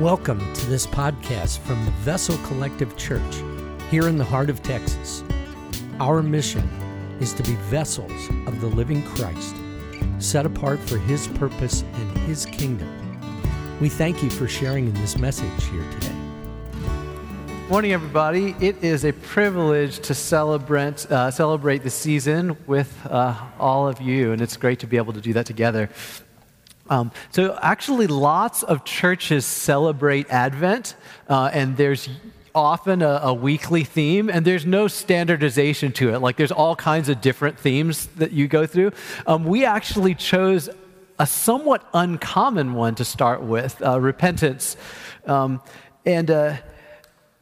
Welcome to this podcast from the Vessel Collective Church here in the heart of Texas. Our mission is to be vessels of the living Christ, set apart for His purpose and His kingdom. We thank you for sharing in this message here today. Morning, everybody. It is a privilege to celebrate uh, celebrate the season with uh, all of you, and it's great to be able to do that together. Um, so, actually, lots of churches celebrate Advent, uh, and there's often a, a, weekly theme, and there's no standardization to it. Like, there's all kinds of different themes that you go through. Um, we actually chose a somewhat uncommon one to start with uh, repentance. Um, and uh,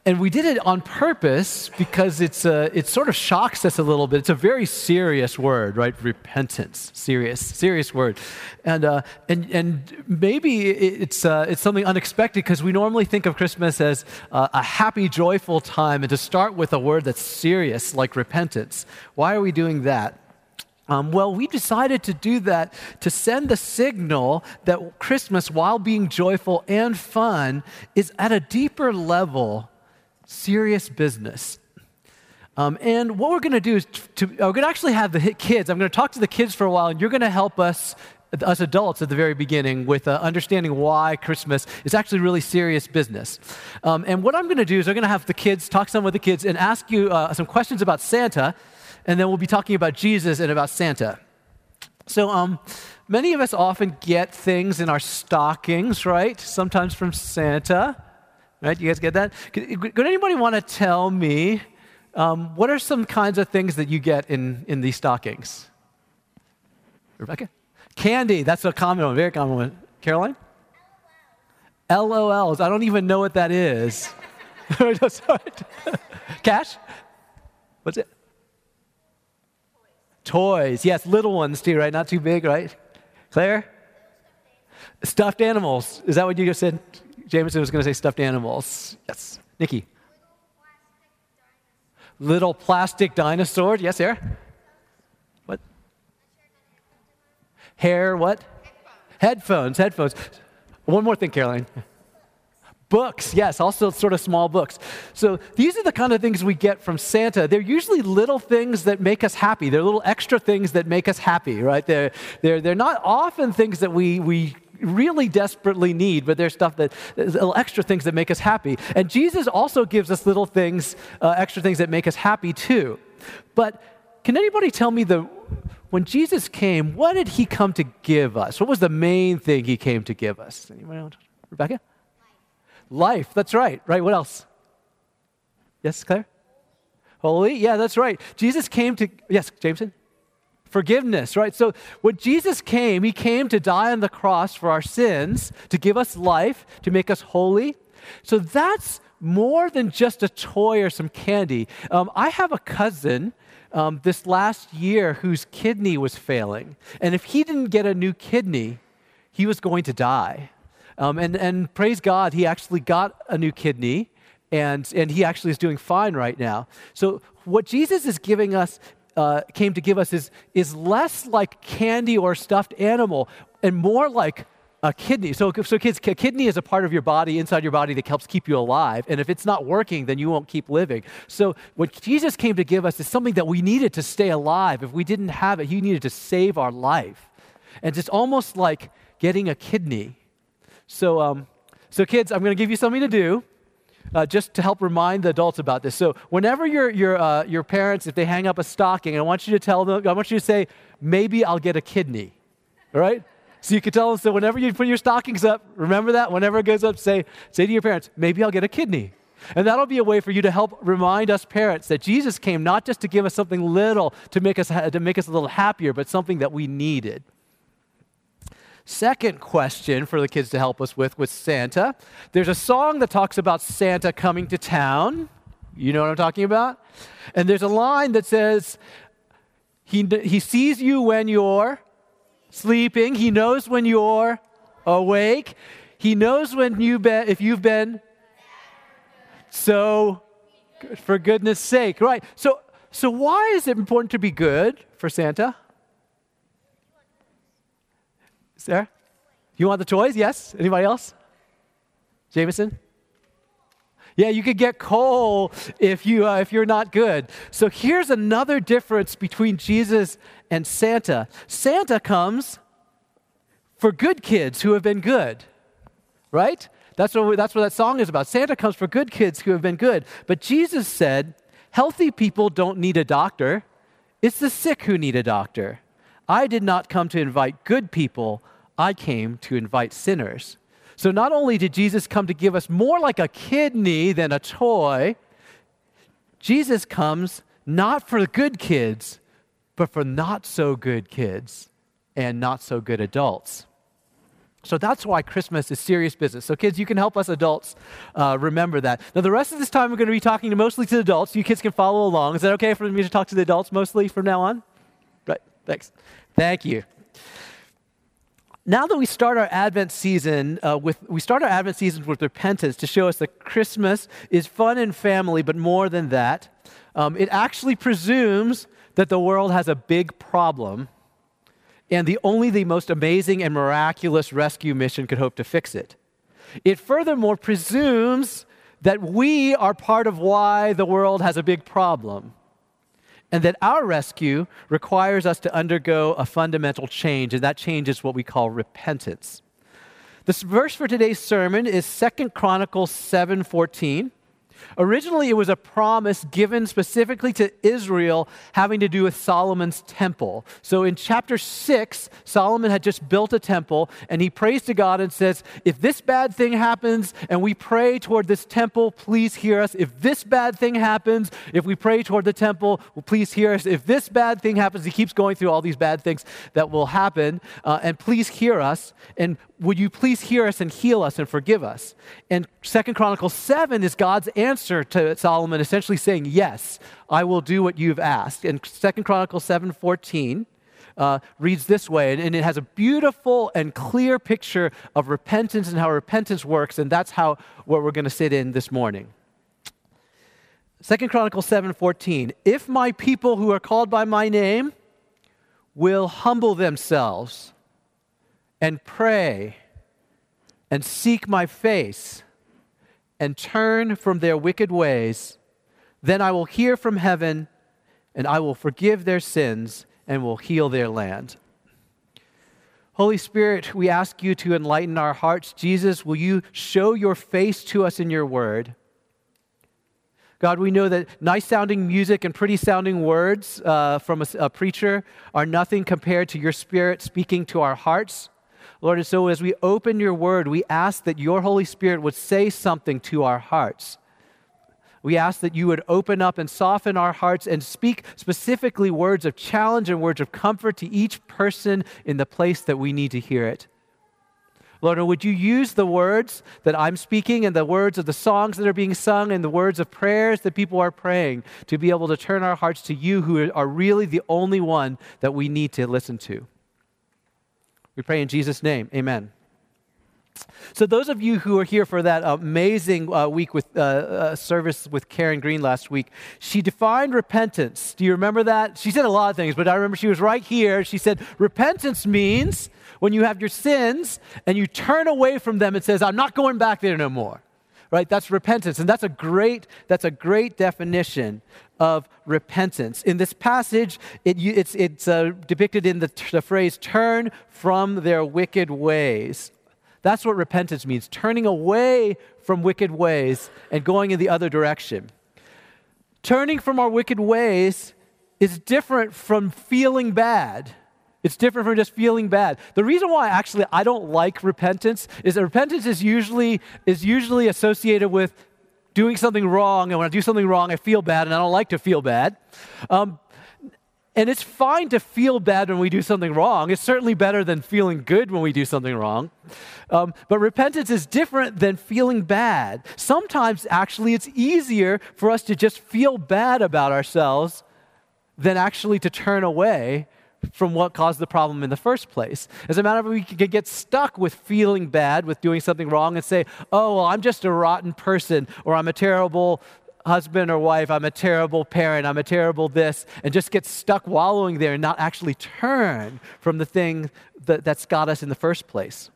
and we did it on purpose because it's uh, it sort of shocks us a little bit. It's a very serious word, right? Repentance, serious, serious word, and uh, and and maybe it's uh, it's something unexpected because we normally think of Christmas as uh, a happy, joyful time, and to start with a word that's serious like repentance. Why are we doing that? Um, well, we decided to do that to send the signal that Christmas, while being joyful and fun, is at a deeper level serious business. Um, and what we're going to do is to, we're going to actually have the kids. I'm going to talk to the kids for a while, and you're going to help us, us adults, at the very beginning with uh, understanding why Christmas is actually really serious business. Um, and what I'm going to do is I'm going to have the kids talk some with the kids and ask you uh, some questions about Santa, and then we'll be talking about Jesus and about Santa. So, um, many of us often get things in our stockings, right? Sometimes from Santa. Right? You guys get that? Could, anybody want to tell me um, what are some kinds of things that you get in, in these stockings? Rebecca? Candy. That's a common one, very common one. Caroline? LOLs. I don't even know what that is. Cash? What's it? Toys. Yes, little ones too, right? Not too big, right? Claire? Stuffed animals. Is that what you just said? Jameson was going to say stuffed animals. Yes. Nikki. Little plastic dinosaur. Yes, Sarah? What? Hair, what? Headphones. Headphones. One more thing, Caroline. Books, yes, also sort of small books. So these are the kind of things we get from Santa. They're usually little things that make us happy. They're little extra things that make us happy, right? They're, they're, they're not often things that we, we really desperately need, but there's stuff that, little extra things that make us happy. And Jesus also gives us little things, uh, extra things that make us happy too. But can anybody tell me the, when Jesus came, what did he come to give us? What was the main thing he came to give us? Anybody else? Rebecca? Life. Life, that's right. Right, what else? Yes, Claire? Holy? Yeah, that's right. Jesus came to, yes, Jameson? Forgiveness, right? So when Jesus came, he came to die on the cross for our sins, to give us life, to make us holy. So that's more than just a toy or some candy. Um, I have a cousin um, this last year whose kidney was failing. And if he didn't get a new kidney, he was going to die. Um, and, and praise God, he actually got a new kidney and, and he actually is doing fine right now. So, what Jesus is giving us uh, came to give us is, is less like candy or stuffed animal and more like a kidney. So, so kids, a kidney is a part of your body, inside your body, that helps keep you alive. And if it's not working, then you won't keep living. So, what Jesus came to give us is something that we needed to stay alive. If we didn't have it, He needed to save our life. And it's almost like getting a kidney. So, um, so kids, I'm going to give you something to do uh, just to help remind the adults about this. So, whenever your, your, uh, your parents, if they hang up a stocking, I want you to tell them, I want you to say, maybe I'll get a kidney. All right? So you can tell them, so whenever you put your stockings up, remember that? Whenever it goes up, say, say to your parents, maybe I'll get a kidney. And that'll be a way for you to help remind us parents that Jesus came not just to give us something little to make us, to make us a little happier, but something that we needed. Second question for the kids to help us with with Santa. There's a song that talks about Santa coming to town. You know what I'm talking about? And there's a line that says, He, he sees you when you're sleeping, He knows when you're awake, He knows when you've been, if you've been. So, for goodness sake, right? So, so why is it important to be good for Santa? Sarah? You want the toys? Yes? Anybody else? Jameson? Yeah, you could get coal if, you, uh, if you're not good. So here's another difference between Jesus and Santa Santa comes for good kids who have been good, right? That's what, we, that's what that song is about. Santa comes for good kids who have been good. But Jesus said, healthy people don't need a doctor, it's the sick who need a doctor. I did not come to invite good people, I came to invite sinners. So not only did Jesus come to give us more like a kidney than a toy, Jesus comes not for good kids, but for not so good kids and not so good adults. So that's why Christmas is serious business. So, kids, you can help us adults uh, remember that. Now, the rest of this time, we're going to be talking to mostly to adults. You kids can follow along. Is that okay for me to talk to the adults mostly from now on? Right. Thanks. Thank you now that we start our Advent season uh, with, we start our Advent season with repentance to show us that Christmas is fun and family, but more than that, um, it actually presumes that the world has a big problem, and the only the most amazing and miraculous rescue mission could hope to fix it. It furthermore presumes that we are part of why the world has a big problem and that our rescue requires us to undergo a fundamental change, and that change is what we call repentance. This verse for today's sermon is Second Chronicles 7:14. Originally, it was a promise given specifically to Israel having to do with Solomon's temple. So in chapter 6, Solomon had just built a temple and he prays to God and says, If this bad thing happens and we pray toward this temple, please hear us. If this bad thing happens, if we pray toward the temple, well, please hear us. If this bad thing happens, he keeps going through all these bad things that will happen, uh, and please hear us. And would you please hear us and heal us and forgive us? And Second Chronicles 7 is God's answer to Solomon, essentially saying, Yes, I will do what you've asked. And Second Chronicles 7 14 uh, reads this way, and, and it has a beautiful and clear picture of repentance and how repentance works, and that's how what we're going to sit in this morning. Second Chronicles 7 14. If my people who are called by my name will humble themselves and pray and seek my face and turn from their wicked ways, then I will hear from heaven and I will forgive their sins and will heal their land. Holy Spirit, we ask you to enlighten our hearts. Jesus, will you show your face to us in your word? God, we know that nice sounding music and pretty sounding words uh, from a, a preacher are nothing compared to your spirit speaking to our hearts. Lord, and so as we open your word, we ask that your Holy Spirit would say something to our hearts. We ask that you would open up and soften our hearts and speak specifically words of challenge and words of comfort to each person in the place that we need to hear it. Lord, would you use the words that I'm speaking and the words of the songs that are being sung and the words of prayers that people are praying to be able to turn our hearts to you, who are really the only one that we need to listen to? We pray in Jesus' name. Amen. So, those of you who are here for that amazing uh, week with uh, uh, service with Karen Green last week, she defined repentance. Do you remember that? She said a lot of things, but I remember she was right here. She said, Repentance means when you have your sins and you turn away from them and says, I'm not going back there no more right? That's repentance. And that's a great, that's a great definition of repentance. In this passage, it, it's, it's uh, depicted in the, the phrase, turn from their wicked ways. That's what repentance means turning away from wicked ways and going in the other direction. Turning from our wicked ways is different from feeling bad. It's different from just feeling bad. The reason why actually I don't like repentance is that repentance is usually, is usually associated with doing something wrong. And when I do something wrong, I feel bad, and I don't like to feel bad. Um, and it's fine to feel bad when we do something wrong. It's certainly better than feeling good when we do something wrong. Um, but repentance is different than feeling bad. Sometimes, actually, it's easier for us to just feel bad about ourselves than actually to turn away from what caused the problem in the first place. As a matter of fact, we could get stuck with feeling bad, with doing something wrong, and say, oh, well, I'm just a rotten person, or I'm a terrible husband or wife, I'm a terrible parent, I'm a terrible this, and just get stuck wallowing there and not actually turn from the thing that, that's got us in the first place.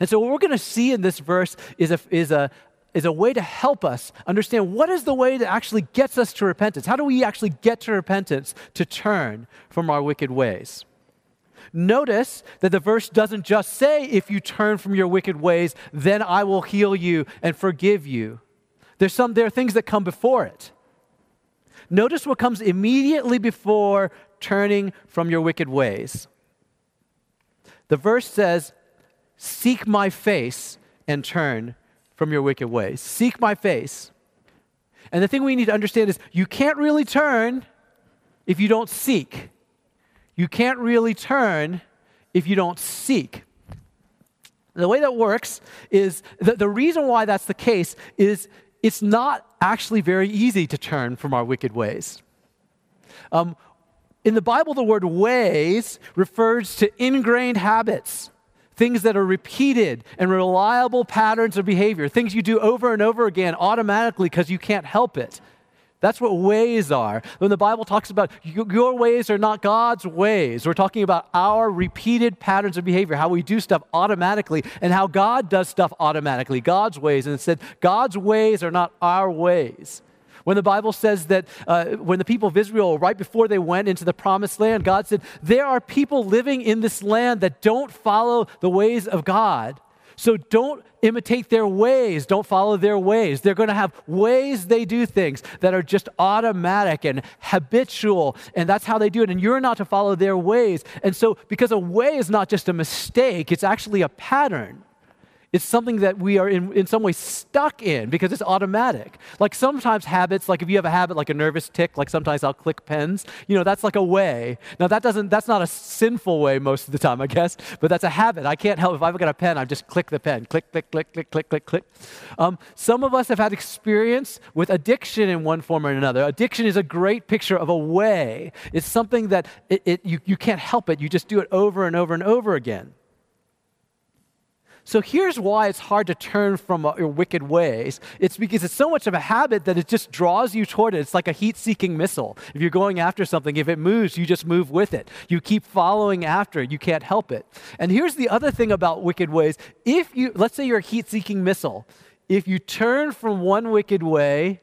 And so, what we're going to see in this verse is a, is, a, is a way to help us understand what is the way that actually gets us to repentance. How do we actually get to repentance to turn from our wicked ways? Notice that the verse doesn't just say, if you turn from your wicked ways, then I will heal you and forgive you. There's some, there are things that come before it. Notice what comes immediately before turning from your wicked ways. The verse says, Seek my face and turn from your wicked ways. Seek my face. And the thing we need to understand is you can't really turn if you don't seek. You can't really turn if you don't seek. The way that works is that the reason why that's the case is it's not actually very easy to turn from our wicked ways. Um, in the Bible, the word ways refers to ingrained habits things that are repeated and reliable patterns of behavior, things you do over and over again automatically because you can't help it. That's what ways are. When the Bible talks about your ways are not God's ways, we're talking about our repeated patterns of behavior, how we do stuff automatically, and how God does stuff automatically, God's ways. And it said, God's ways are not our ways. When the Bible says that uh, when the people of Israel, right before they went into the promised land, God said, There are people living in this land that don't follow the ways of God. So don't imitate their ways. Don't follow their ways. They're going to have ways they do things that are just automatic and habitual, and that's how they do it. And you're not to follow their ways. And so, because a way is not just a mistake, it's actually a pattern. It's something that we are in, in some way stuck in because it's automatic. Like sometimes habits, like if you have a habit like a nervous tic, like sometimes I'll click pens, you know, that's like a way. Now that doesn't, that's not a sinful way most of the time, I guess, but that's a habit. I can't help, if I've got a pen, I just click the pen, click, click, click, click, click, click, click. Um, some of us have had experience with addiction in one form or another. Addiction is a great picture of a way. It's something that it, it, you, you can't help it. You just do it over and over and over again. So here's why it's hard to turn from your wicked ways. It's because it's so much of a habit that it just draws you toward it. It's like a heat seeking missile. If you're going after something, if it moves, you just move with it. You keep following after it. You can't help it. And here's the other thing about wicked ways. If you, let's say you're a heat seeking missile, if you turn from one wicked way,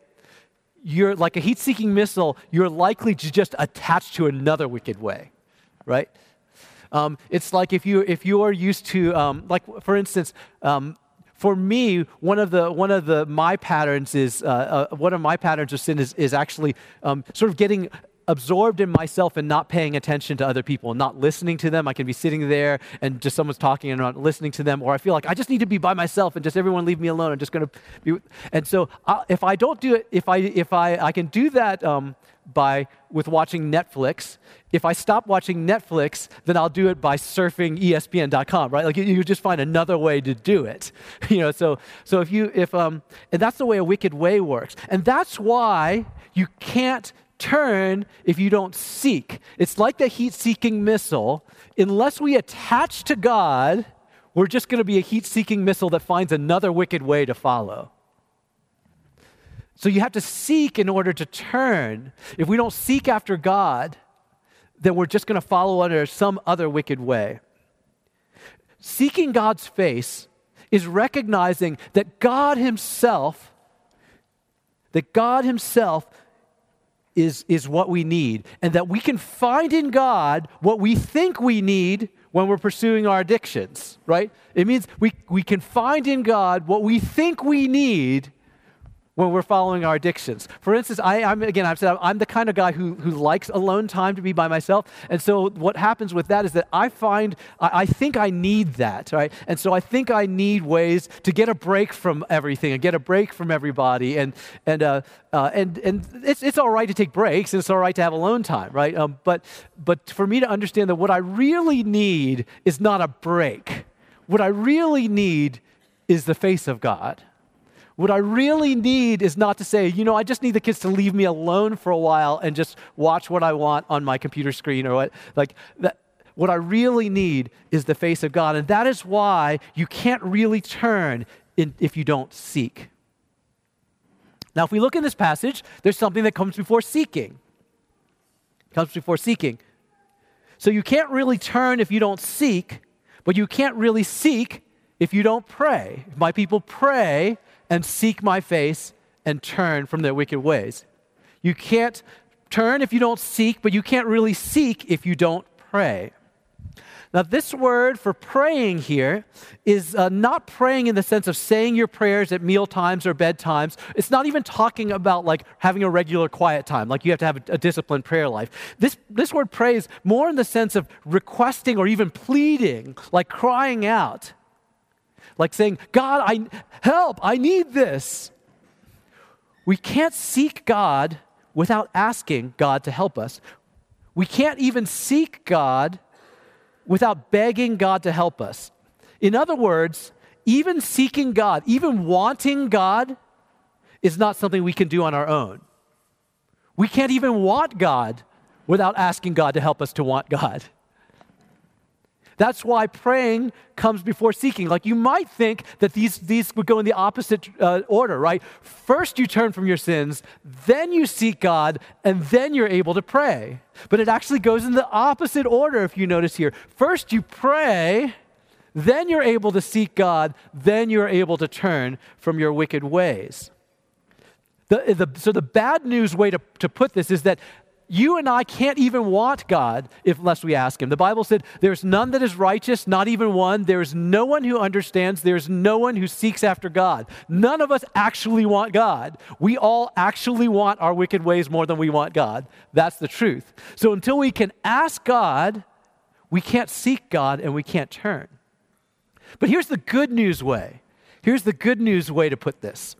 you're like a heat seeking missile, you're likely to just attach to another wicked way, right? Um, it's like if you if you are used to um, like for instance. Um, for me, one of the one of the my patterns is uh, uh, one of my patterns of sin is is actually um, sort of getting absorbed in myself and not paying attention to other people and not listening to them. I can be sitting there and just someone's talking and not listening to them, or I feel like I just need to be by myself and just everyone leave me alone. I'm just going to be. And so I, uh, if I don't do it, if I if I I can do that um, by with watching Netflix. If I stop watching Netflix, then I'll do it by surfing ESPN.com, right? Like you, you just find another way to do it, you know. So so if you if um and that's the way a wicked way works, and that's why you can't turn if you don't seek. It's like the heat-seeking missile. Unless we attach to God, we're just going to be a heat-seeking missile that finds another wicked way to follow. So you have to seek in order to turn. If we don't seek after God, then we're just going to follow under some other wicked way. Seeking God's face is recognizing that God Himself, that God Himself is, is what we need, and that we can find in God what we think we need when we're pursuing our addictions, right? It means we, we can find in God what we think we need when we're following our addictions. For instance, I, am again, I've said I'm the kind of guy who, who likes alone time to be by myself. And so what happens with that is that I find, I, I think I need that, right? And so I think I need ways to get a break from everything and get a break from everybody. And, and, uh, uh, and, and it's, it's all right to take breaks and it's all right to have alone time, right? Um, but, but for me to understand that what I really need is not a break. What I really need is the face of God. What I really need is not to say, you know, I just need the kids to leave me alone for a while and just watch what I want on my computer screen or what. Like, that, what I really need is the face of God. And that is why you can't really turn in, if you don't seek. Now, if we look in this passage, there's something that comes before seeking. Comes before seeking. So you can't really turn if you don't seek, but you can't really seek if you don't pray. If my people pray and seek my face and turn from their wicked ways. You can't turn if you don't seek, but you can't really seek if you don't pray. Now, this word for praying here is uh, not praying in the sense of saying your prayers at meal times or bedtimes. It's not even talking about like having a regular quiet time, like you have to have a, a disciplined prayer life. This, this word prays more in the sense of requesting or even pleading, like crying out, like saying, God, I help, I need this. We can't seek God without asking God to help us. We can't even seek God without begging God to help us. In other words, even seeking God, even wanting God, is not something we can do on our own. We can't even want God without asking God to help us to want God. That's why praying comes before seeking. Like you might think that these, these would go in the opposite uh, order, right? First you turn from your sins, then you seek God, and then you're able to pray. But it actually goes in the opposite order, if you notice here. First you pray, then you're able to seek God, then you're able to turn from your wicked ways. The, the, so, the bad news way to, to put this is that you and I can't even want God unless we ask Him. The Bible said, There's none that is righteous, not even one. There's no one who understands. There's no one who seeks after God. None of us actually want God. We all actually want our wicked ways more than we want God. That's the truth. So until we can ask God, we can't seek God and we can't turn. But here's the good news way. Here's the good news way to put this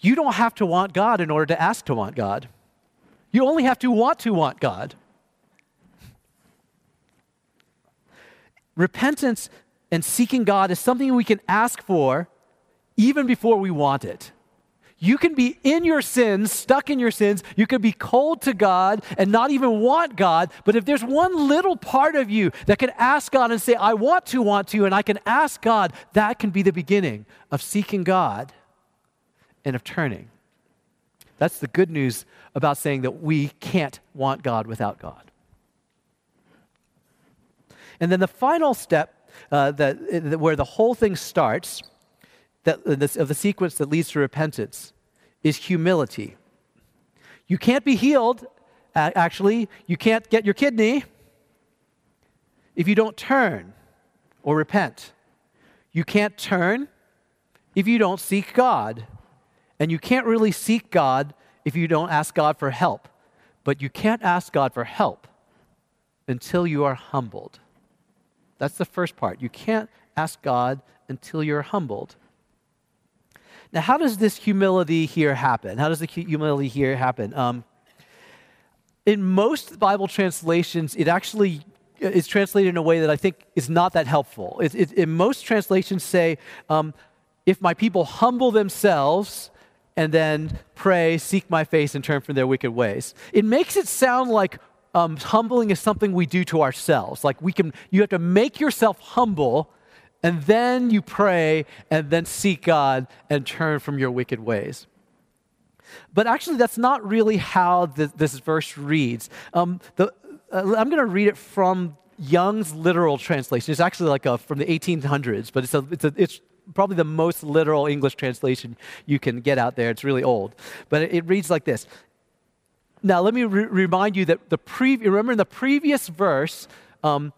you don't have to want God in order to ask to want God. You only have to want to want God. Repentance and seeking God is something we can ask for even before we want it. You can be in your sins, stuck in your sins. You can be cold to God and not even want God. But if there's one little part of you that can ask God and say, I want to want to, and I can ask God, that can be the beginning of seeking God and of turning. That's the good news about saying that we can't want God without God. And then the final step, uh, that, where the whole thing starts, that, uh, this, of the sequence that leads to repentance, is humility. You can't be healed, actually, you can't get your kidney if you don't turn or repent. You can't turn if you don't seek God. And you can't really seek God if you don't ask God for help. But you can't ask God for help until you are humbled. That's the first part. You can't ask God until you're humbled. Now, how does this humility here happen? How does the humility here happen? Um, in most Bible translations, it actually is translated in a way that I think is not that helpful. It, it, in most translations, say, um, if my people humble themselves and then pray, seek my face, and turn from their wicked ways. It makes it sound like um, humbling is something we do to ourselves. Like we can, you have to make yourself humble, and then you pray, and then seek God and turn from your wicked ways. But actually, that's not really how this, this verse reads. Um, the, uh, I'm going to read it from Young's literal translation. It's actually like a, from the 1800s, but it's, a, it's, a, it's probably the most literal English translation you can get out there. It's really old. But it, reads like this. Now, let me re- remind you that the pre- remember in the previous verse, um,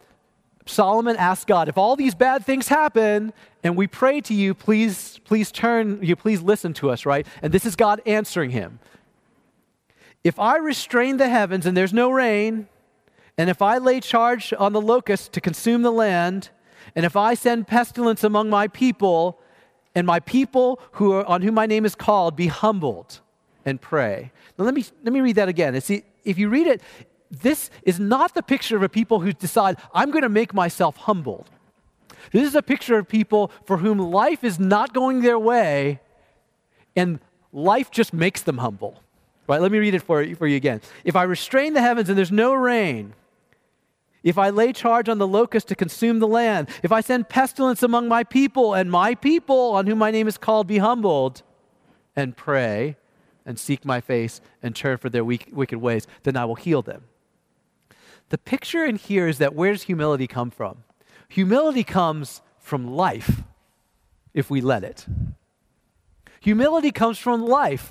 Solomon asked God, if all these bad things happen and we pray to you, please, please turn, you please listen to us, right? And this is God answering him. If I restrain the heavens and there's no rain, and if I lay charge on the locusts to consume the land, and if I send pestilence among my people, and my people who are, on whom my name is called be humbled and pray. Now let me, let me read that again. See, if you read it, this is not the picture of a people who decide, I'm going to make myself humbled. This is a picture of people for whom life is not going their way, and life just makes them humble. Right? Let me read it for you, for you again. If I restrain the heavens and there's no rain, if I lay charge on the locust to consume the land, if I send pestilence among my people, and my people on whom my name is called be humbled and pray and seek my face and turn for their weak, wicked ways, then I will heal them. The picture in here is that where does humility come from? Humility comes from life if we let it. Humility comes from life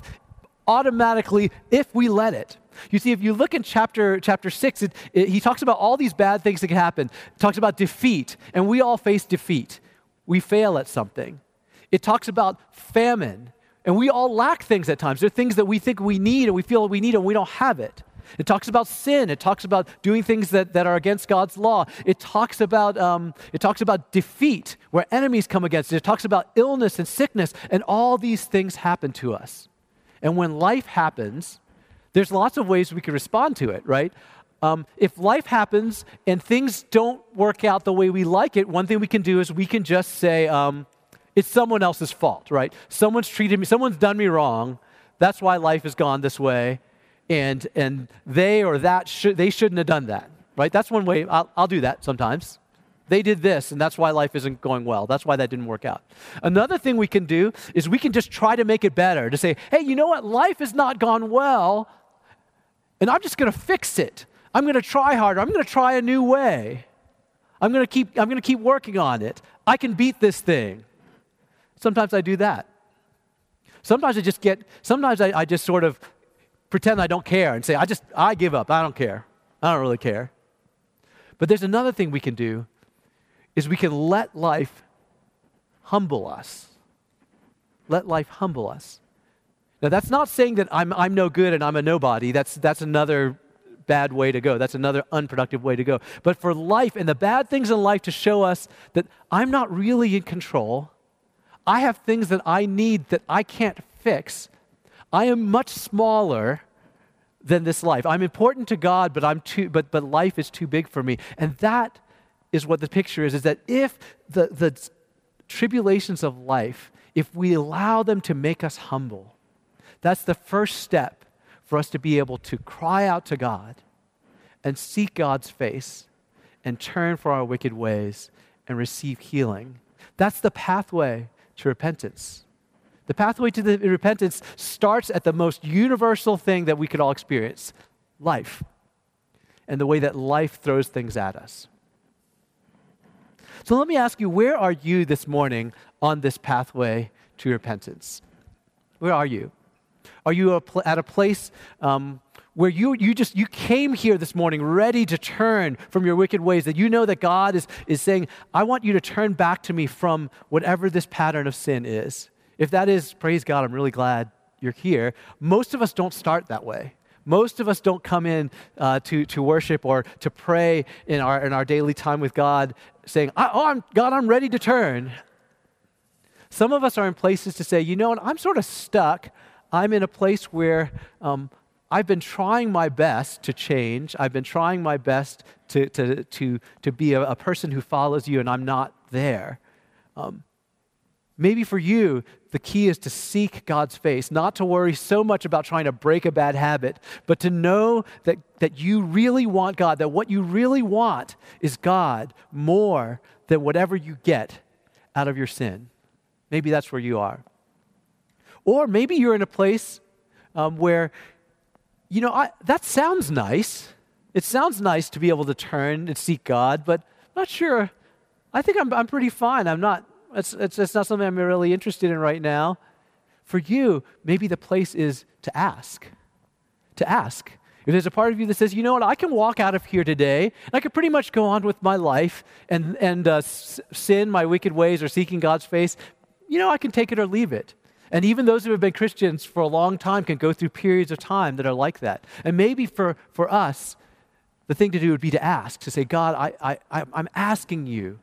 automatically if we let it. You see, if you look in chapter, chapter 6, it, it, he talks about all these bad things that can happen. Talks about defeat, and we all face defeat. We fail at something. It talks about famine, and we all lack things at times. There are things that we think we need and we feel we need and we don't have it. It talks about sin. It talks about doing things that, that are against God's law. It talks about, um, it talks about defeat, where enemies come against it. It talks about illness and sickness, and all these things happen to us. And when life happens, there's lots of ways we can respond to it, right? Um, if life happens and things don't work out the way we like it, one thing we can do is we can just say, um, it's someone else's fault, right? Someone's treated me, someone's done me wrong. That's why life has gone this way. And, and they or that, should, they shouldn't have done that, right? That's one way. I'll, I'll do that sometimes. They did this, and that's why life isn't going well. That's why that didn't work out. Another thing we can do is we can just try to make it better, to say, hey, you know what? Life has not gone well, and I'm just going to fix it. I'm going to try harder. I'm going to try a new way. I'm going to keep, I'm going to keep working on it. I can beat this thing. Sometimes I do that. Sometimes I just get, sometimes I, I just sort of pretend I don't care and say, I just, I give up. I don't care. I don't really care. But there's another thing we can do is we can let life humble us. Let life humble us. Now, that's not saying that I'm, I'm no good and I'm a nobody. That's, that's another bad way to go. That's another unproductive way to go. But for life and the bad things in life to show us that I'm not really in control, I have things that I need that I can't fix. I am much smaller than this life. I'm important to God, but I'm too but but life is too big for me. And that is what the picture is is that if the the tribulations of life, if we allow them to make us humble, that's the first step for us to be able to cry out to God and seek God's face and turn for our wicked ways and receive healing. That's the pathway to repentance. The pathway to the repentance starts at the most universal thing that we could all experience life and the way that life throws things at us. So let me ask you, where are you this morning on this pathway to repentance? Where are you? Are you at a place um, where you, you just you came here this morning ready to turn from your wicked ways that you know that god is, is saying i want you to turn back to me from whatever this pattern of sin is. If that is praise god i'm really glad you're here. Most of us don't start that way. Most of us don't come in uh, to, to worship or to pray in our, in our daily time with god saying oh I'm, god i'm ready to turn. Some of us are in places to say you know what? I'm sort of stuck i'm in a place where um, I've been trying my best to change. I've been trying my best to, to, to, to be a, a person who follows you, and I'm not there. Um, maybe for you, the key is to seek God's face, not to worry so much about trying to break a bad habit, but to know that, that you really want God, that what you really want is God more than whatever you get out of your sin. Maybe that's where you are. Or maybe you're in a place um, where you know, I, that sounds nice. It sounds nice to be able to turn and seek God, but I'm not sure. I think I'm, I'm pretty fine. I'm not, it's, it's, it's not something I'm really interested in right now. For you, maybe the place is to ask. To ask. If there's a part of you that says, you know what, I can walk out of here today, and I can pretty much go on with my life and, and uh, sin my wicked ways or seeking God's face, you know, I can take it or leave it. And even those who have been Christians for a long time can go through periods of time that are like that. And maybe for, for us, the thing to do would be to ask, to say, God, I, I, I'm asking you.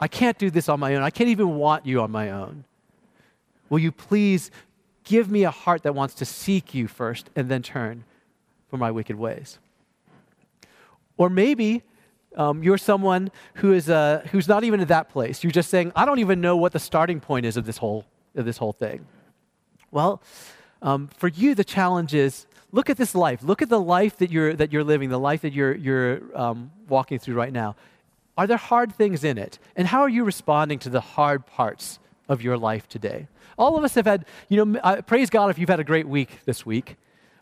I can't do this on my own. I can't even want you on my own. Will you please give me a heart that wants to seek you first and then turn from my wicked ways? Or maybe um, you're someone who is, uh, who's not even at that place. You're just saying, I don't even know what the starting point is of this whole, of this whole thing. Well, um, for you, the challenge is look at this life. Look at the life that you're, that you're living, the life that you're, you're um, walking through right now. Are there hard things in it? And how are you responding to the hard parts of your life today? All of us have had, you know, uh, praise God if you've had a great week this week.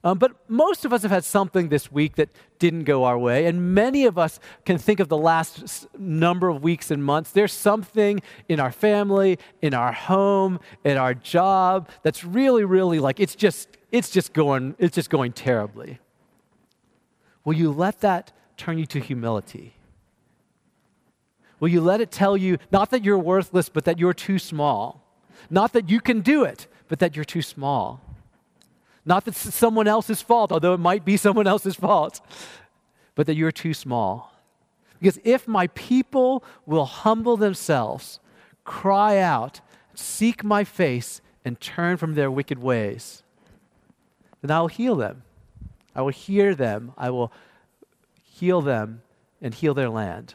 Um, but most of us have had something this week that didn't go our way. And many of us can think of the last number of weeks and months. There's something in our family, in our home, in our job that's really, really like it's just, it's just going, it's just going terribly. Will you let that turn you to humility? Will you let it tell you not that you're worthless, but that you're too small? Not that you can do it, but that you're too small. Not that it's someone else's fault, although it might be someone else's fault, but that you're too small. Because if my people will humble themselves, cry out, seek my face, and turn from their wicked ways, then I will heal them. I will hear them. I will heal them and heal their land.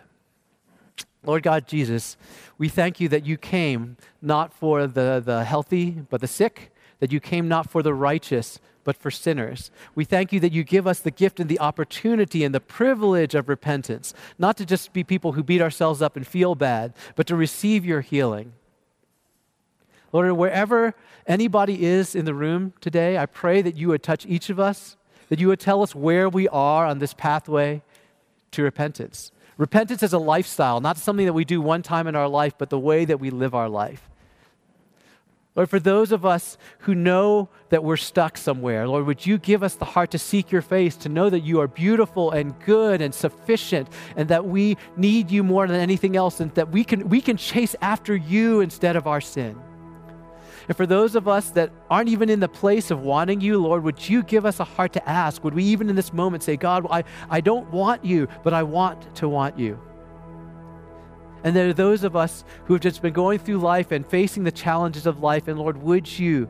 Lord God Jesus, we thank you that you came not for the, the healthy, but the sick, that you came not for the righteous, but for sinners. We thank you that you give us the gift and the opportunity and the privilege of repentance, not to just be people who beat ourselves up and feel bad, but to receive your healing. Lord, wherever anybody is in the room today, I pray that you would touch each of us, that you would tell us where we are on this pathway to repentance. Repentance is a lifestyle, not something that we do one time in our life, but the way that we live our life. Lord, for those of us who know that we're stuck somewhere, Lord, would you give us the heart to seek your face, to know that you are beautiful and good and sufficient, and that we need you more than anything else, and that we can, we can chase after you instead of our sin. And for those of us that aren't even in the place of wanting you, Lord, would you give us a heart to ask? Would we even in this moment say, God, I, I don't want you, but I want to want you? And there are those of us who have just been going through life and facing the challenges of life. And Lord, would you,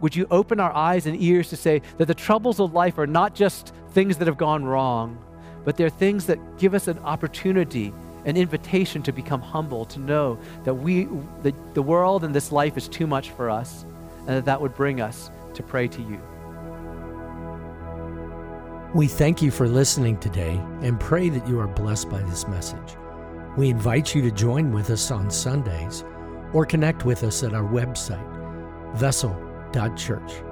would you open our eyes and ears to say that the troubles of life are not just things that have gone wrong, but they're things that give us an opportunity an invitation to become humble, to know that we, the, the world and this life is too much for us, and that that would bring us to pray to you. We thank you for listening today and pray that you are blessed by this message. We invite you to join with us on Sundays or connect with us at our website, vessel.church.